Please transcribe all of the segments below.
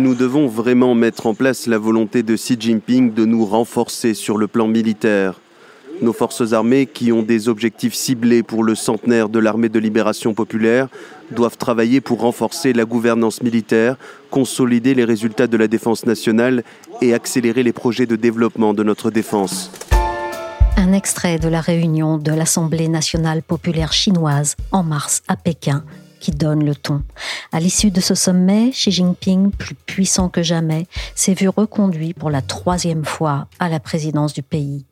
Nous devons vraiment mettre en place la volonté de Xi Jinping de nous renforcer sur le plan militaire. Nos forces armées, qui ont des objectifs ciblés pour le centenaire de l'armée de libération populaire, doivent travailler pour renforcer la gouvernance militaire, consolider les résultats de la défense nationale et accélérer les projets de développement de notre défense. Un extrait de la réunion de l'Assemblée nationale populaire chinoise en mars à Pékin qui donne le ton. À l'issue de ce sommet, Xi Jinping, plus puissant que jamais, s'est vu reconduit pour la troisième fois à la présidence du pays.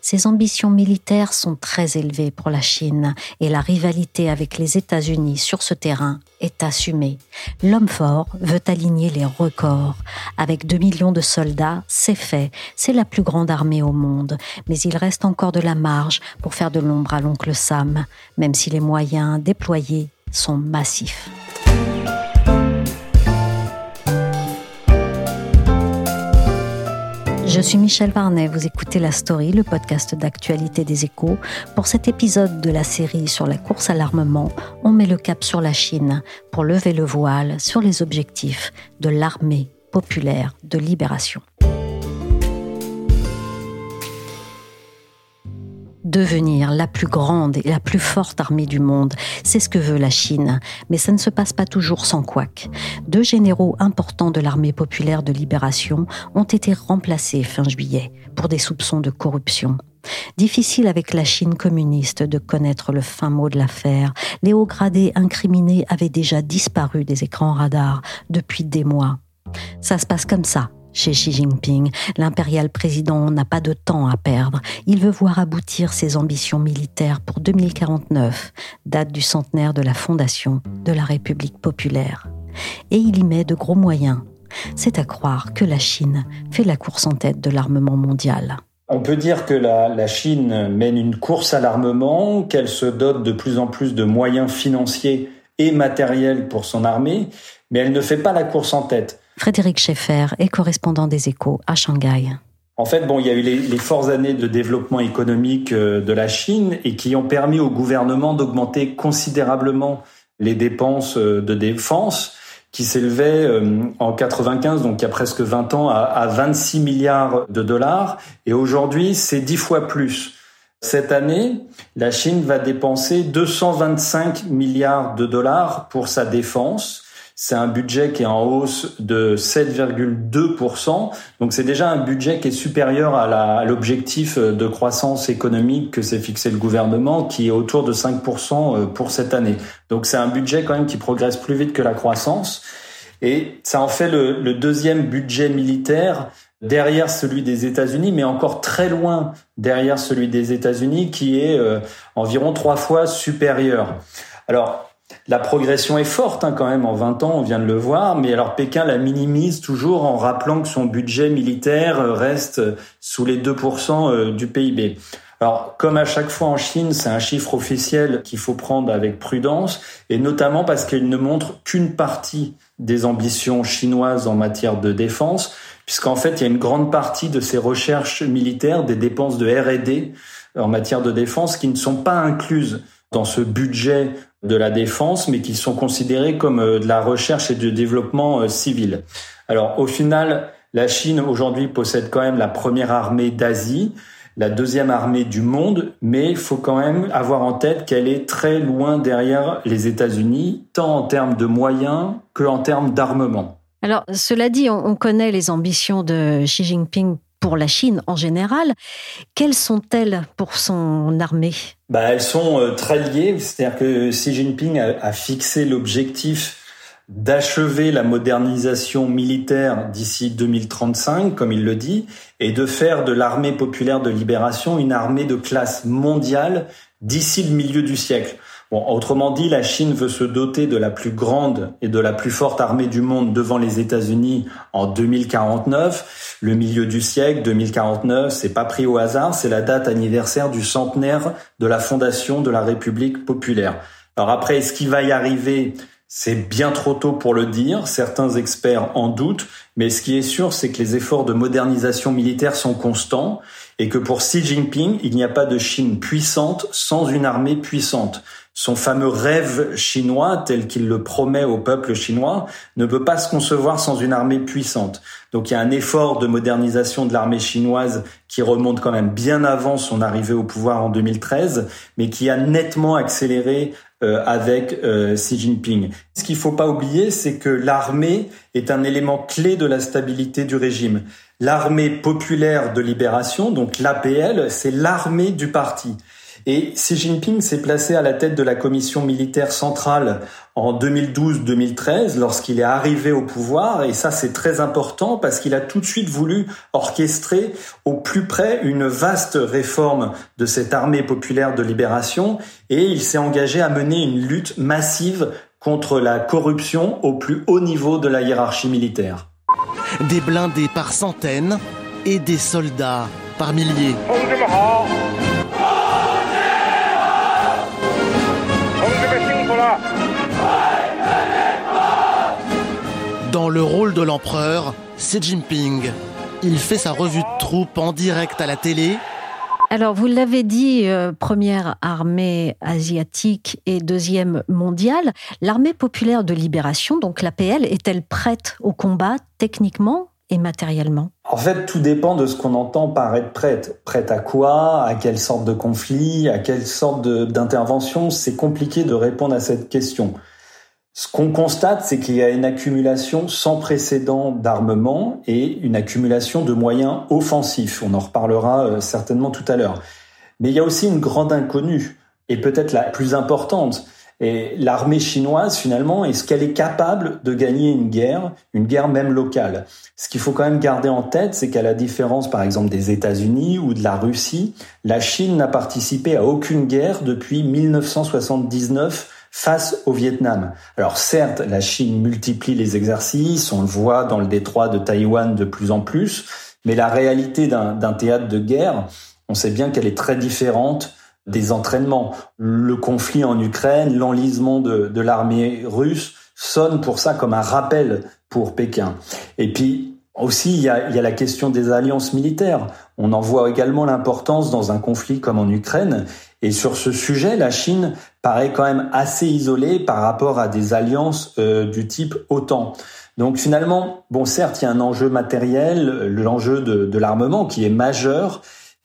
Ses ambitions militaires sont très élevées pour la Chine et la rivalité avec les États-Unis sur ce terrain est assumée. L'homme fort veut aligner les records. Avec 2 millions de soldats, c'est fait, c'est la plus grande armée au monde, mais il reste encore de la marge pour faire de l'ombre à l'oncle Sam, même si les moyens déployés sont massifs. Je suis Michel Varnet, vous écoutez La Story, le podcast d'actualité des échos. Pour cet épisode de la série sur la course à l'armement, on met le cap sur la Chine pour lever le voile sur les objectifs de l'armée populaire de libération. Devenir la plus grande et la plus forte armée du monde. C'est ce que veut la Chine. Mais ça ne se passe pas toujours sans couac. Deux généraux importants de l'armée populaire de libération ont été remplacés fin juillet pour des soupçons de corruption. Difficile avec la Chine communiste de connaître le fin mot de l'affaire. Les hauts gradés incriminés avaient déjà disparu des écrans radars depuis des mois. Ça se passe comme ça chez Xi Jinping. L'impérial président n'a pas de temps à perdre. Il veut voir aboutir ses ambitions militaires pour 2049, date du centenaire de la fondation de la République populaire. Et il y met de gros moyens. C'est à croire que la Chine fait la course en tête de l'armement mondial. On peut dire que la, Chine mène une course à l'armement, qu'elle se dote de plus en plus de moyens financiers et matériels pour son armée, mais elle ne fait pas la course en tête. Frédéric Schaeffer est correspondant des échos à Shanghai. En fait, bon, il y a eu les, fortes années de développement économique euh, de la Chine et qui ont permis au gouvernement d'augmenter considérablement les dépenses euh, de défense qui s'élevaient euh, en 95, donc il y a presque 20 ans, à 26 milliards de dollars. Et aujourd'hui, c'est 10 fois plus. Cette année, la Chine va dépenser 225 milliards de dollars pour sa défense. C'est un budget qui est en hausse de 7,2%. Donc c'est déjà un budget qui est supérieur à l'objectif de croissance économique que s'est fixé le gouvernement, qui est autour de 5% euh, pour cette année. Donc c'est un budget quand même qui progresse plus vite que la croissance. Et ça en fait le, le deuxième budget militaire derrière celui des États-Unis, mais encore très loin derrière celui des États-Unis, qui est euh, environ trois fois supérieur. Alors, la progression est forte hein, quand même en 20 ans, on vient de le voir, mais alors Pékin la minimise toujours en rappelant que son budget militaire euh, reste sous les 2% euh, du PIB. Alors, comme à chaque fois en Chine, c'est un chiffre officiel qu'il faut prendre avec prudence, et notamment parce qu'il ne montre qu'une partie des ambitions chinoises en matière de défense, puisqu'en fait, il y a une grande partie de ces recherches militaires, des dépenses de R&D en matière de défense, qui ne sont pas incluses dans ce budget de la défense, mais qui sont considérés comme euh, de la recherche et du développement euh, civil. Alors au final, la Chine aujourd'hui possède quand même la première armée d'Asie. la deuxième armée du monde, mais il faut quand même avoir en tête qu'elle est très loin derrière les États-Unis, tant en termes de moyens que en termes d'armement. Alors, cela dit, on connaît les ambitions de Xi Jinping pour la Chine en général. Quelles sont-elles pour son armée? Bah, Elles sont euh, très liées, c'est-à-dire que Xi Jinping a, a fixé l'objectif d'achever la modernisation militaire d'ici 2035, comme il le dit, et de faire de l'armée populaire de libération une armée de classe mondiale d'ici le milieu du siècle. Bon, autrement dit, la Chine veut se doter de la plus grande et de la plus forte armée du monde devant les États-Unis en 2049. Le milieu du siècle, 2049, c'est pas pris au hasard, c'est la date anniversaire du centenaire de la fondation de la République populaire. Alors après, est-ce qu'il va y arriver c'est bien trop tôt pour le dire, certains experts en doutent, mais ce qui est sûr, c'est que les efforts de modernisation militaire sont constants et que pour Xi Jinping, il n'y a pas de Chine puissante sans une armée puissante. Son fameux rêve chinois, tel qu'il le promet au peuple chinois, ne peut pas se concevoir sans une armée puissante. Donc il y a un effort de modernisation de l'armée chinoise qui remonte quand même bien avant son arrivée au pouvoir en 2013, mais qui a nettement accéléré avec euh, Xi Jinping. Ce qu'il faut pas oublier, c'est que l'armée est un élément clé de la stabilité du régime. L'armée populaire de libération, donc l'APL, c'est l'armée du parti. Et Xi Jinping s'est placé à la tête de la commission militaire centrale en 2012-2013 lorsqu'il est arrivé au pouvoir. Et ça, c'est très important parce qu'il a tout de suite voulu orchestrer au plus près une vaste réforme de cette armée populaire de libération. Et il s'est engagé à mener une lutte massive contre la corruption au plus haut niveau de la hiérarchie militaire. Des blindés par centaines et des soldats par milliers. Dans le rôle de l'empereur, Xi Jinping. Il fait sa revue de troupes en direct à la télé. Alors, vous l'avez dit, euh, première armée asiatique et deuxième mondiale. L'armée populaire de libération, donc l'APL, est-elle prête au combat techniquement et matériellement? En fait, tout dépend de ce qu'on entend par être prête. Prête à quoi? À quelle sorte de conflit? À quelle sorte d'intervention? C'est compliqué de répondre à cette question. Ce qu'on constate, c'est qu'il y a une accumulation sans précédent d'armement et une accumulation de moyens offensifs. On en reparlera euh, certainement tout à l'heure. Mais il y a aussi une grande inconnue, et peut-être la plus importante. Et l'armée chinoise, finalement, est-ce qu'elle est capable de gagner une guerre, une guerre même locale? Ce qu'il faut quand même garder en tête, c'est qu'à la différence, par exemple, des États-Unis ou de la Russie, la Chine n'a participé à aucune guerre depuis 1979 face au Vietnam. Alors certes, la Chine multiplie les exercices, on le voit dans le détroit de Taïwan de plus en plus, mais la réalité d'un théâtre de guerre, on sait bien qu'elle est très différente des entraînements. Le conflit en Ukraine, l'enlisement de, l'armée russe sonne pour ça comme un rappel pour Pékin. Et puis aussi, il y, a, la question des alliances militaires. On en voit également l'importance dans un conflit comme en Ukraine. Et sur ce sujet, la Chine paraît quand même assez isolée par rapport à des alliances euh, du type OTAN. Donc finalement, bon, certes, il y a un enjeu matériel, l'enjeu de, de l'armement qui est majeur,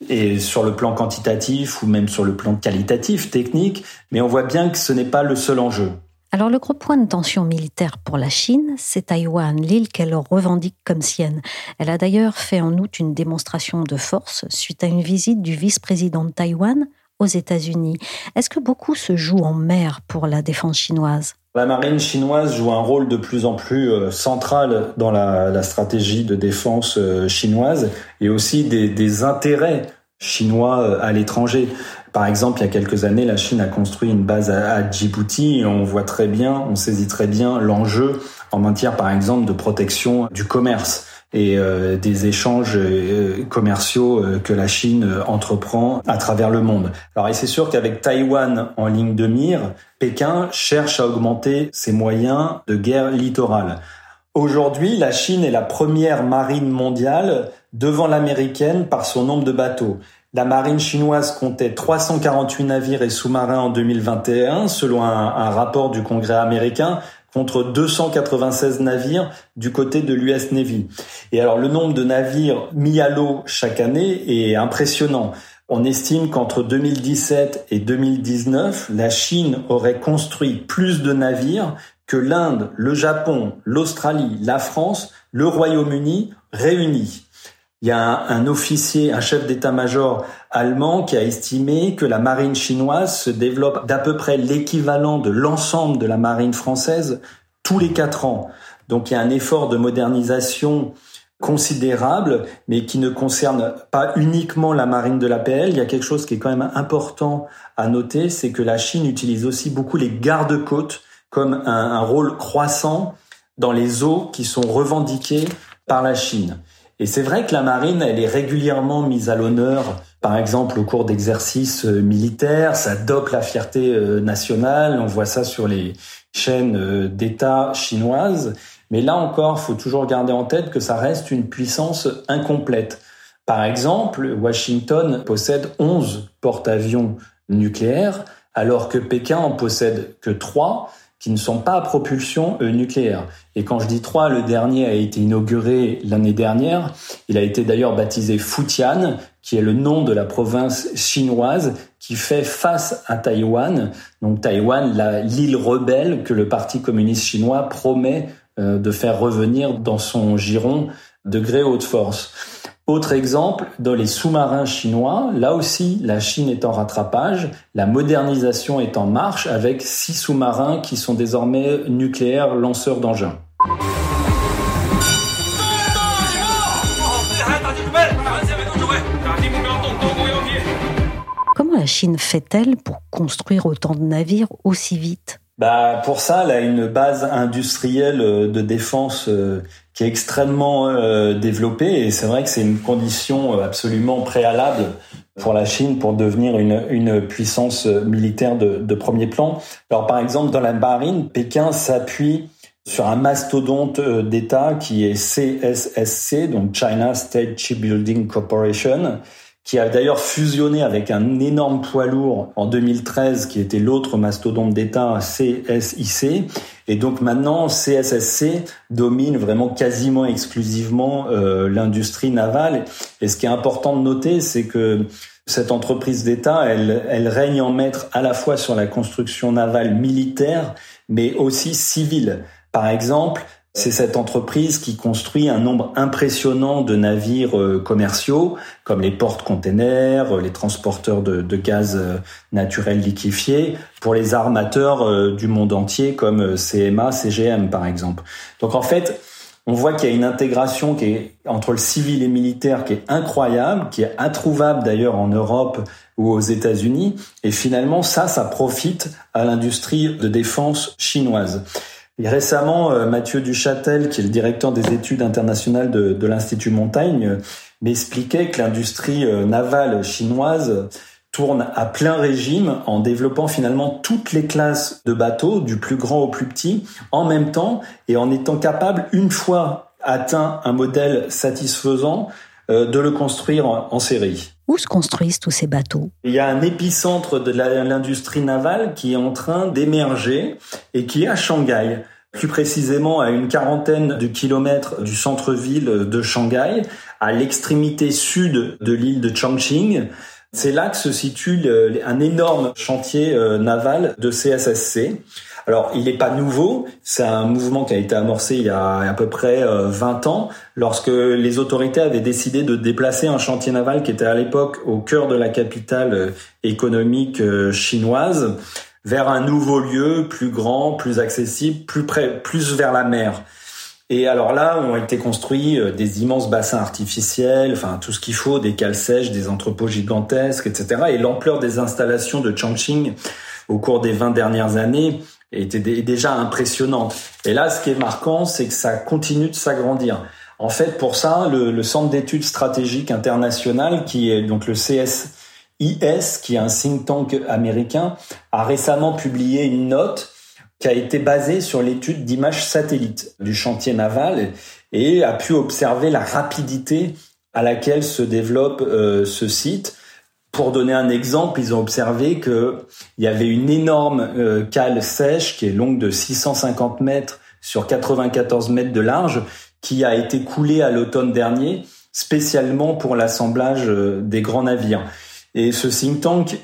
et sur le plan quantitatif ou même sur le plan qualitatif, technique, mais on voit bien que ce n'est pas le seul enjeu. Alors le gros point de tension militaire pour la Chine, c'est Taïwan, l'île qu'elle revendique comme sienne. Elle a d'ailleurs fait en août une démonstration de force suite à une visite du vice-président de Taïwan aux États-Unis. Est-ce que beaucoup se joue en mer pour la défense chinoise? La marine chinoise joue un rôle de plus en plus euh, central dans la, stratégie de défense euh, chinoise et aussi des, intérêts chinois euh, à l'étranger. Par exemple, il y a quelques années, la Chine a construit une base à, Djibouti et on voit très bien, on saisit très bien l'enjeu en matière, par exemple, de protection du commerce et euh, des échanges euh, commerciaux euh, que la Chine entreprend à travers le monde. Alors, et c'est sûr qu'avec Taïwan en ligne de mire, Pékin cherche à augmenter ses moyens de guerre littorale. Aujourd'hui, la Chine est la première marine mondiale devant l'américaine par son nombre de bateaux. La marine chinoise comptait 348 navires et sous-marins en 2021, selon un, rapport du Congrès américain, contre 296 navires du côté de l'US Navy. Et alors le nombre de navires mis à l'eau chaque année est impressionnant. On estime qu'entre 2017 et 2019, la Chine aurait construit plus de navires que l'Inde, le Japon, l'Australie, la France, le Royaume-Uni réunis. Il y a un, officier, un chef d'état-major allemand qui a estimé que la marine chinoise se développe d'à peu près l'équivalent de l'ensemble de la marine française tous les quatre ans. Donc il y a un effort de modernisation considérable, mais qui ne concerne pas uniquement la marine de l'APL. Il y a quelque chose qui est quand même important à noter, c'est que la Chine utilise aussi beaucoup les gardes-côtes comme un, un rôle croissant dans les eaux qui sont revendiquées par la Chine. Et c'est vrai que la marine, elle est régulièrement mise à l'honneur, par exemple au cours d'exercices euh, militaires, ça dope la fierté euh, nationale, on voit ça sur les chaînes euh, d'État chinoises, mais là encore, faut toujours garder en tête que ça reste une puissance incomplète. Par exemple, Washington possède 11 porte-avions nucléaires, alors que Pékin en possède que 3, qui ne sont pas à propulsion euh, nucléaire. Et quand je dis trois, le dernier a été inauguré l'année dernière. Il a été d'ailleurs baptisé Futian, qui est le nom de la province chinoise qui fait face à Taïwan. Donc Taïwan, l'île rebelle que le Parti communiste chinois promet euh, de faire revenir dans son giron de gré haute force. Autre exemple, dans les sous-marins chinois, là aussi, la Chine est en rattrapage, la modernisation est en marche avec six sous-marins qui sont désormais nucléaires lanceurs d'engins. Comment la Chine fait-elle pour construire autant de navires aussi vite? Bah pour ça, elle a une base industrielle euh, de défense euh, qui est extrêmement euh, développée et c'est vrai que c'est une condition absolument préalable pour la Chine pour devenir une, une puissance militaire de, de premier plan. Alors par exemple dans la marine, Pékin s'appuie sur un mastodonte d'État qui est CSSC, donc China State Shipbuilding Corporation, qui a d'ailleurs fusionné avec un énorme poids lourd en 2013 qui était l'autre mastodonte d'État CSIC. Et donc maintenant, CSSC domine vraiment quasiment exclusivement euh, l'industrie navale. Et ce qui est important de noter, c'est que cette entreprise d'État, elle, elle règne en maître à la fois sur la construction navale militaire, mais aussi civile. Par exemple, c'est cette entreprise qui construit un nombre impressionnant de navires euh, commerciaux, comme les porte-containers, euh, les transporteurs de, gaz euh, naturel liquéfié, pour les armateurs du monde entier, comme CMA, CGM par exemple. Donc en fait, on voit qu'il y a une intégration qui est entre le civil et militaire qui est incroyable, qui est introuvable d'ailleurs en Europe ou aux États-Unis. Et finalement, ça, ça profite à l'industrie de défense chinoise. Récemment, euh, Mathieu Duchâtel, qui est le directeur des études internationales de, de l'Institut Montaigne, euh, m'expliquait que l'industrie euh, navale chinoise tourne à plein régime en développant finalement toutes les classes de bateaux, du plus grand au plus petit, en même temps et en étant capable, une fois atteint un modèle satisfaisant, de le construire en série. Où se construisent tous ces bateaux? Il y a un épicentre de l'industrie navale qui est en train d'émerger et qui est à Shanghai plus précisément à une quarantaine de kilomètres du centre-ville de Shanghai, à l'extrémité sud de l'île de Chongqing. C'est là que se situe un énorme chantier euh, naval de CSSC. Alors, il n'est pas nouveau, c'est un mouvement qui a été amorcé il y a à peu près 20 euh, ans, lorsque les autorités avaient décidé de déplacer un chantier naval qui était à l'époque au cœur de la capitale euh, économique euh, chinoise vers un nouveau lieu plus grand, plus accessible, plus près, plus vers la mer. Et alors là, ont été construits des immenses bassins artificiels, enfin tout ce qu'il faut, des cales sèches, des entrepôts gigantesques, etc. Et l'ampleur des installations de Chongqing au cours des 20 dernières années était déjà impressionnante. Et là, ce qui est marquant, c'est que ça continue de s'agrandir. En fait, pour ça, le, Centre d'études stratégiques internationales, qui est donc le CSIS, qui est un think tank américain, a récemment publié une note qui a été basée sur l'étude d'images satellites du chantier naval et a pu observer la rapidité à laquelle se développe euh, ce site Pour donner un exemple, ils ont observé qu'il y avait une énorme euh, cale sèche qui est longue de 650 mètres sur 94 mètres de large, qui a été coulée à l'automne dernier, spécialement pour l'assemblage euh, des grands navires. Et ce think tank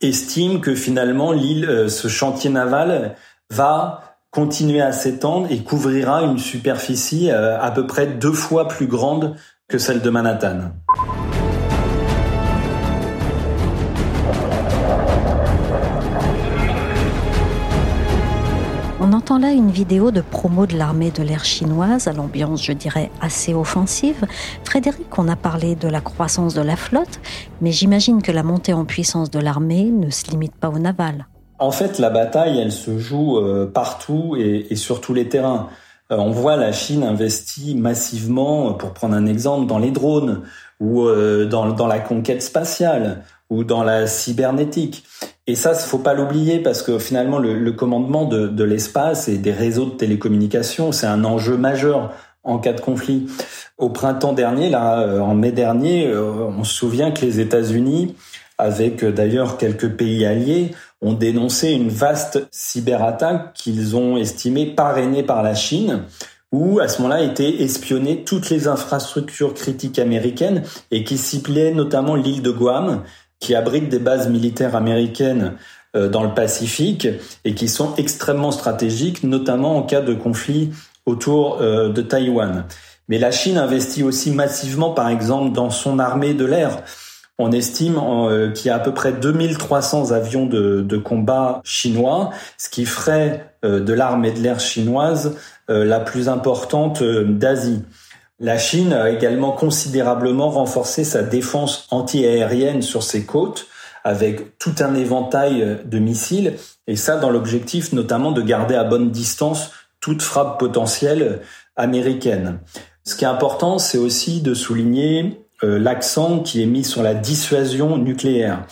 estime que finalement l'île, euh, ce chantier naval va continuer à s'étendre et couvrira une superficie à peu près deux fois plus grande que celle de Manhattan. Là une vidéo de promo de l'armée de l'air chinoise, à l'ambiance, je dirais, assez offensive. Frédéric, on a parlé de la croissance de la flotte, mais j'imagine que la montée en puissance de l'armée ne se limite pas au naval. En fait, la bataille, elle se joue euh, partout et, sur tous les terrains. Euh, on voit la Chine investit massivement, pour prendre un exemple, dans les drones ou euh, dans, la conquête spatiale ou dans la cybernétique. Et ça, faut pas l'oublier parce que finalement, le, commandement de, de l'espace et des réseaux de télécommunications, c'est un enjeu majeur en cas de conflit. Au printemps dernier, là, en mai dernier, on se souvient que les États-Unis, avec d'ailleurs quelques pays alliés, ont dénoncé une vaste cyberattaque qu'ils ont estimée parrainée par la Chine, où à ce moment-là étaient espionnées toutes les infrastructures critiques américaines et qui ciblait notamment l'île de Guam, qui abrite des bases militaires américaines euh, dans le Pacifique et qui sont extrêmement stratégiques, notamment en cas de conflit autour euh, de Taïwan. Mais la Chine investit aussi massivement, par exemple, dans son armée de l'air. On estime euh, qu'il y a à peu près 2300 avions de, combat chinois, ce qui ferait de l'armée de l'air chinoise la plus importante d'Asie. La Chine a également considérablement renforcé sa défense antiaérienne sur ses côtes avec tout un éventail de missiles, et ça dans l'objectif notamment de garder à bonne distance toute frappe potentielle américaine. Ce qui est important, c'est aussi de souligner euh, l'accent qui est mis sur la dissuasion nucléaire.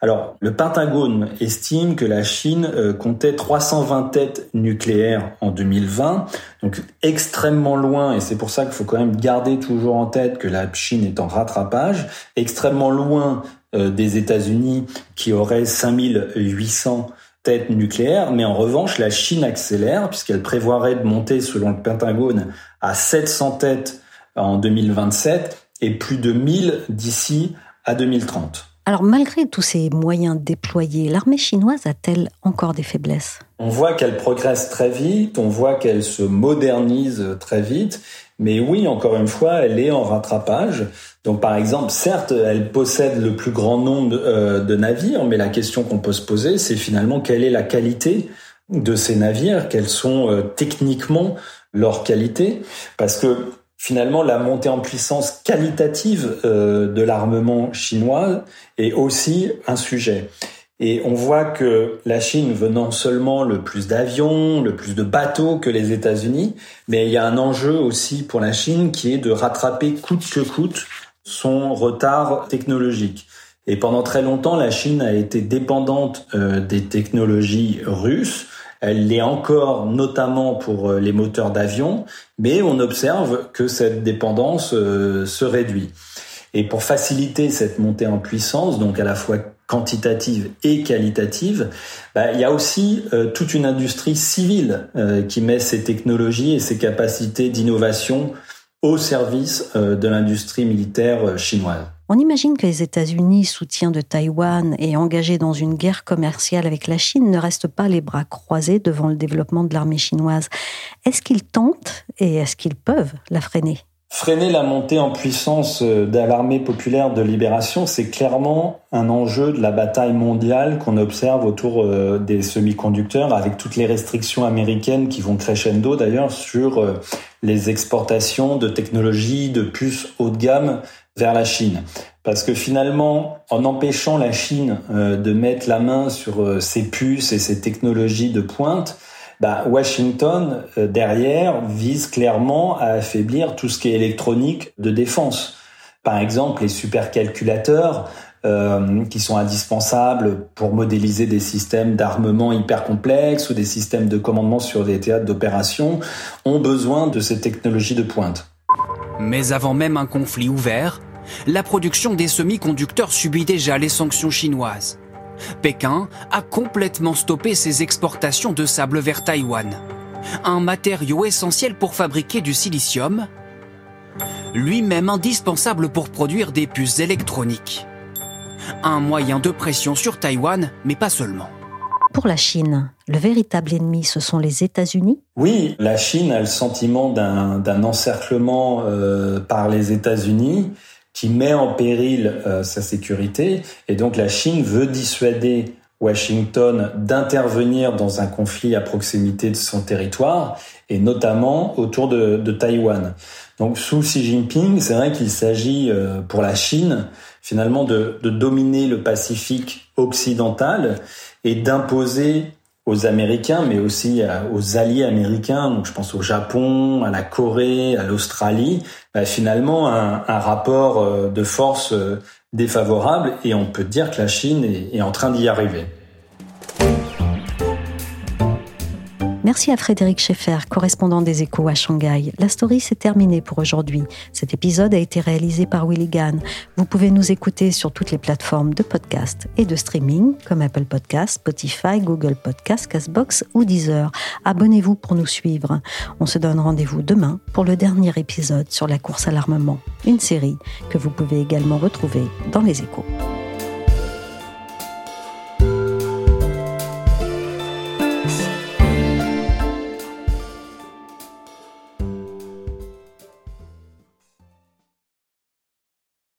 Alors, le Pentagone estime que la Chine euh, comptait 320 têtes nucléaires en 2020, donc extrêmement loin, et c'est pour ça qu'il faut quand même garder toujours en tête que la Chine est en rattrapage, extrêmement loin euh, des États-Unis qui auraient 5800 têtes nucléaires, mais en revanche, la Chine accélère puisqu'elle prévoirait de monter, selon le Pentagone, à 700 têtes en 2027 et plus de 1000 d'ici à 2030. Alors malgré tous ces moyens déployés, l'armée chinoise a-t-elle encore des faiblesses? On voit qu'elle progresse très vite, on voit qu'elle se modernise très vite, mais oui, encore une fois, elle est en rattrapage. Donc par exemple, certes, elle possède le plus grand nombre euh, de navires, mais la question qu'on peut se poser, c'est finalement quelle est la qualité de ces navires, quelles sont euh, techniquement leurs qualités, parce que finalement la montée en puissance qualitative euh, de l'armement chinois est aussi un sujet. Et on voit que la Chine veut non seulement le plus d'avions, le plus de bateaux que les États-Unis, mais il y a un enjeu aussi pour la Chine qui est de rattraper coûte que coûte son retard technologique. Et pendant très longtemps, la Chine a été dépendante euh, des technologies russes elle l'est encore notamment pour euh, les moteurs d'avion, mais on observe que cette dépendance euh, se réduit. Et pour faciliter cette montée en puissance, donc à la fois quantitative et qualitative, bah, il y a aussi euh, toute une industrie civile qui met ses technologies et ses capacités d'innovation au service de l'industrie militaire chinoise. On imagine que les États-Unis, soutiens de Taïwan et engagés dans une guerre commerciale avec la Chine, ne restent pas les bras croisés devant le développement de l'armée chinoise. Est-ce qu'ils tentent et est-ce qu'ils peuvent la freiner? Freiner la montée en puissance euh, de l'armée populaire de libération, c'est clairement un enjeu de la bataille mondiale qu'on observe autour euh, des semi-conducteurs, avec toutes les restrictions américaines qui vont crescendo d'ailleurs sur euh, les exportations de technologies, de puces haut de gamme vers la Chine. Parce que finalement, en empêchant la Chine euh, de mettre la main sur euh, ses puces et ses technologies de pointe, bah, Washington, euh, derrière, vise clairement à affaiblir tout ce qui est électronique de défense. Par exemple, les supercalculateurs, qui sont indispensables pour modéliser des systèmes d'armement hyper complexes ou des systèmes de commandement sur des théâtres d'opération, ont besoin de ces technologies de pointe. Mais avant même un conflit ouvert, la production des semi-conducteurs subit déjà les sanctions chinoises. Pékin a complètement stoppé ses exportations de sable vers Taïwan, un matériau essentiel pour fabriquer du silicium, lui-même indispensable pour produire des puces électroniques. Un moyen de pression sur Taïwan, mais pas seulement. Pour la Chine, le véritable ennemi, ce sont les États-Unis? Oui, la Chine a le sentiment d'un encerclement euh, par les États-Unis qui met en péril euh, sa sécurité. Et donc la Chine veut dissuader Washington d'intervenir dans un conflit à proximité de son territoire, et notamment autour de, Taïwan. Donc sous Xi Jinping, c'est vrai qu'il s'agit euh, pour la Chine finalement de, de dominer le Pacifique occidental et d'imposer aux Américains, mais aussi aux alliés américains, donc je pense au Japon, à la Corée, à l'Australie, bah, finalement un, un, rapport euh, de force euh, défavorable et on peut dire que la Chine est, en train d'y arriver. Merci à Frédéric Schaeffer, correspondant des Échos à Shanghai. La story s'est terminée pour aujourd'hui. Cet épisode a été réalisé par Willy Gann. Vous pouvez nous écouter sur toutes les plateformes de podcast et de streaming comme Apple Podcast, Spotify, Google Podcast, Castbox ou Deezer. Abonnez-vous pour nous suivre. On se donne rendez-vous demain pour le dernier épisode sur la course à l'armement, une série que vous pouvez également retrouver dans les Échos.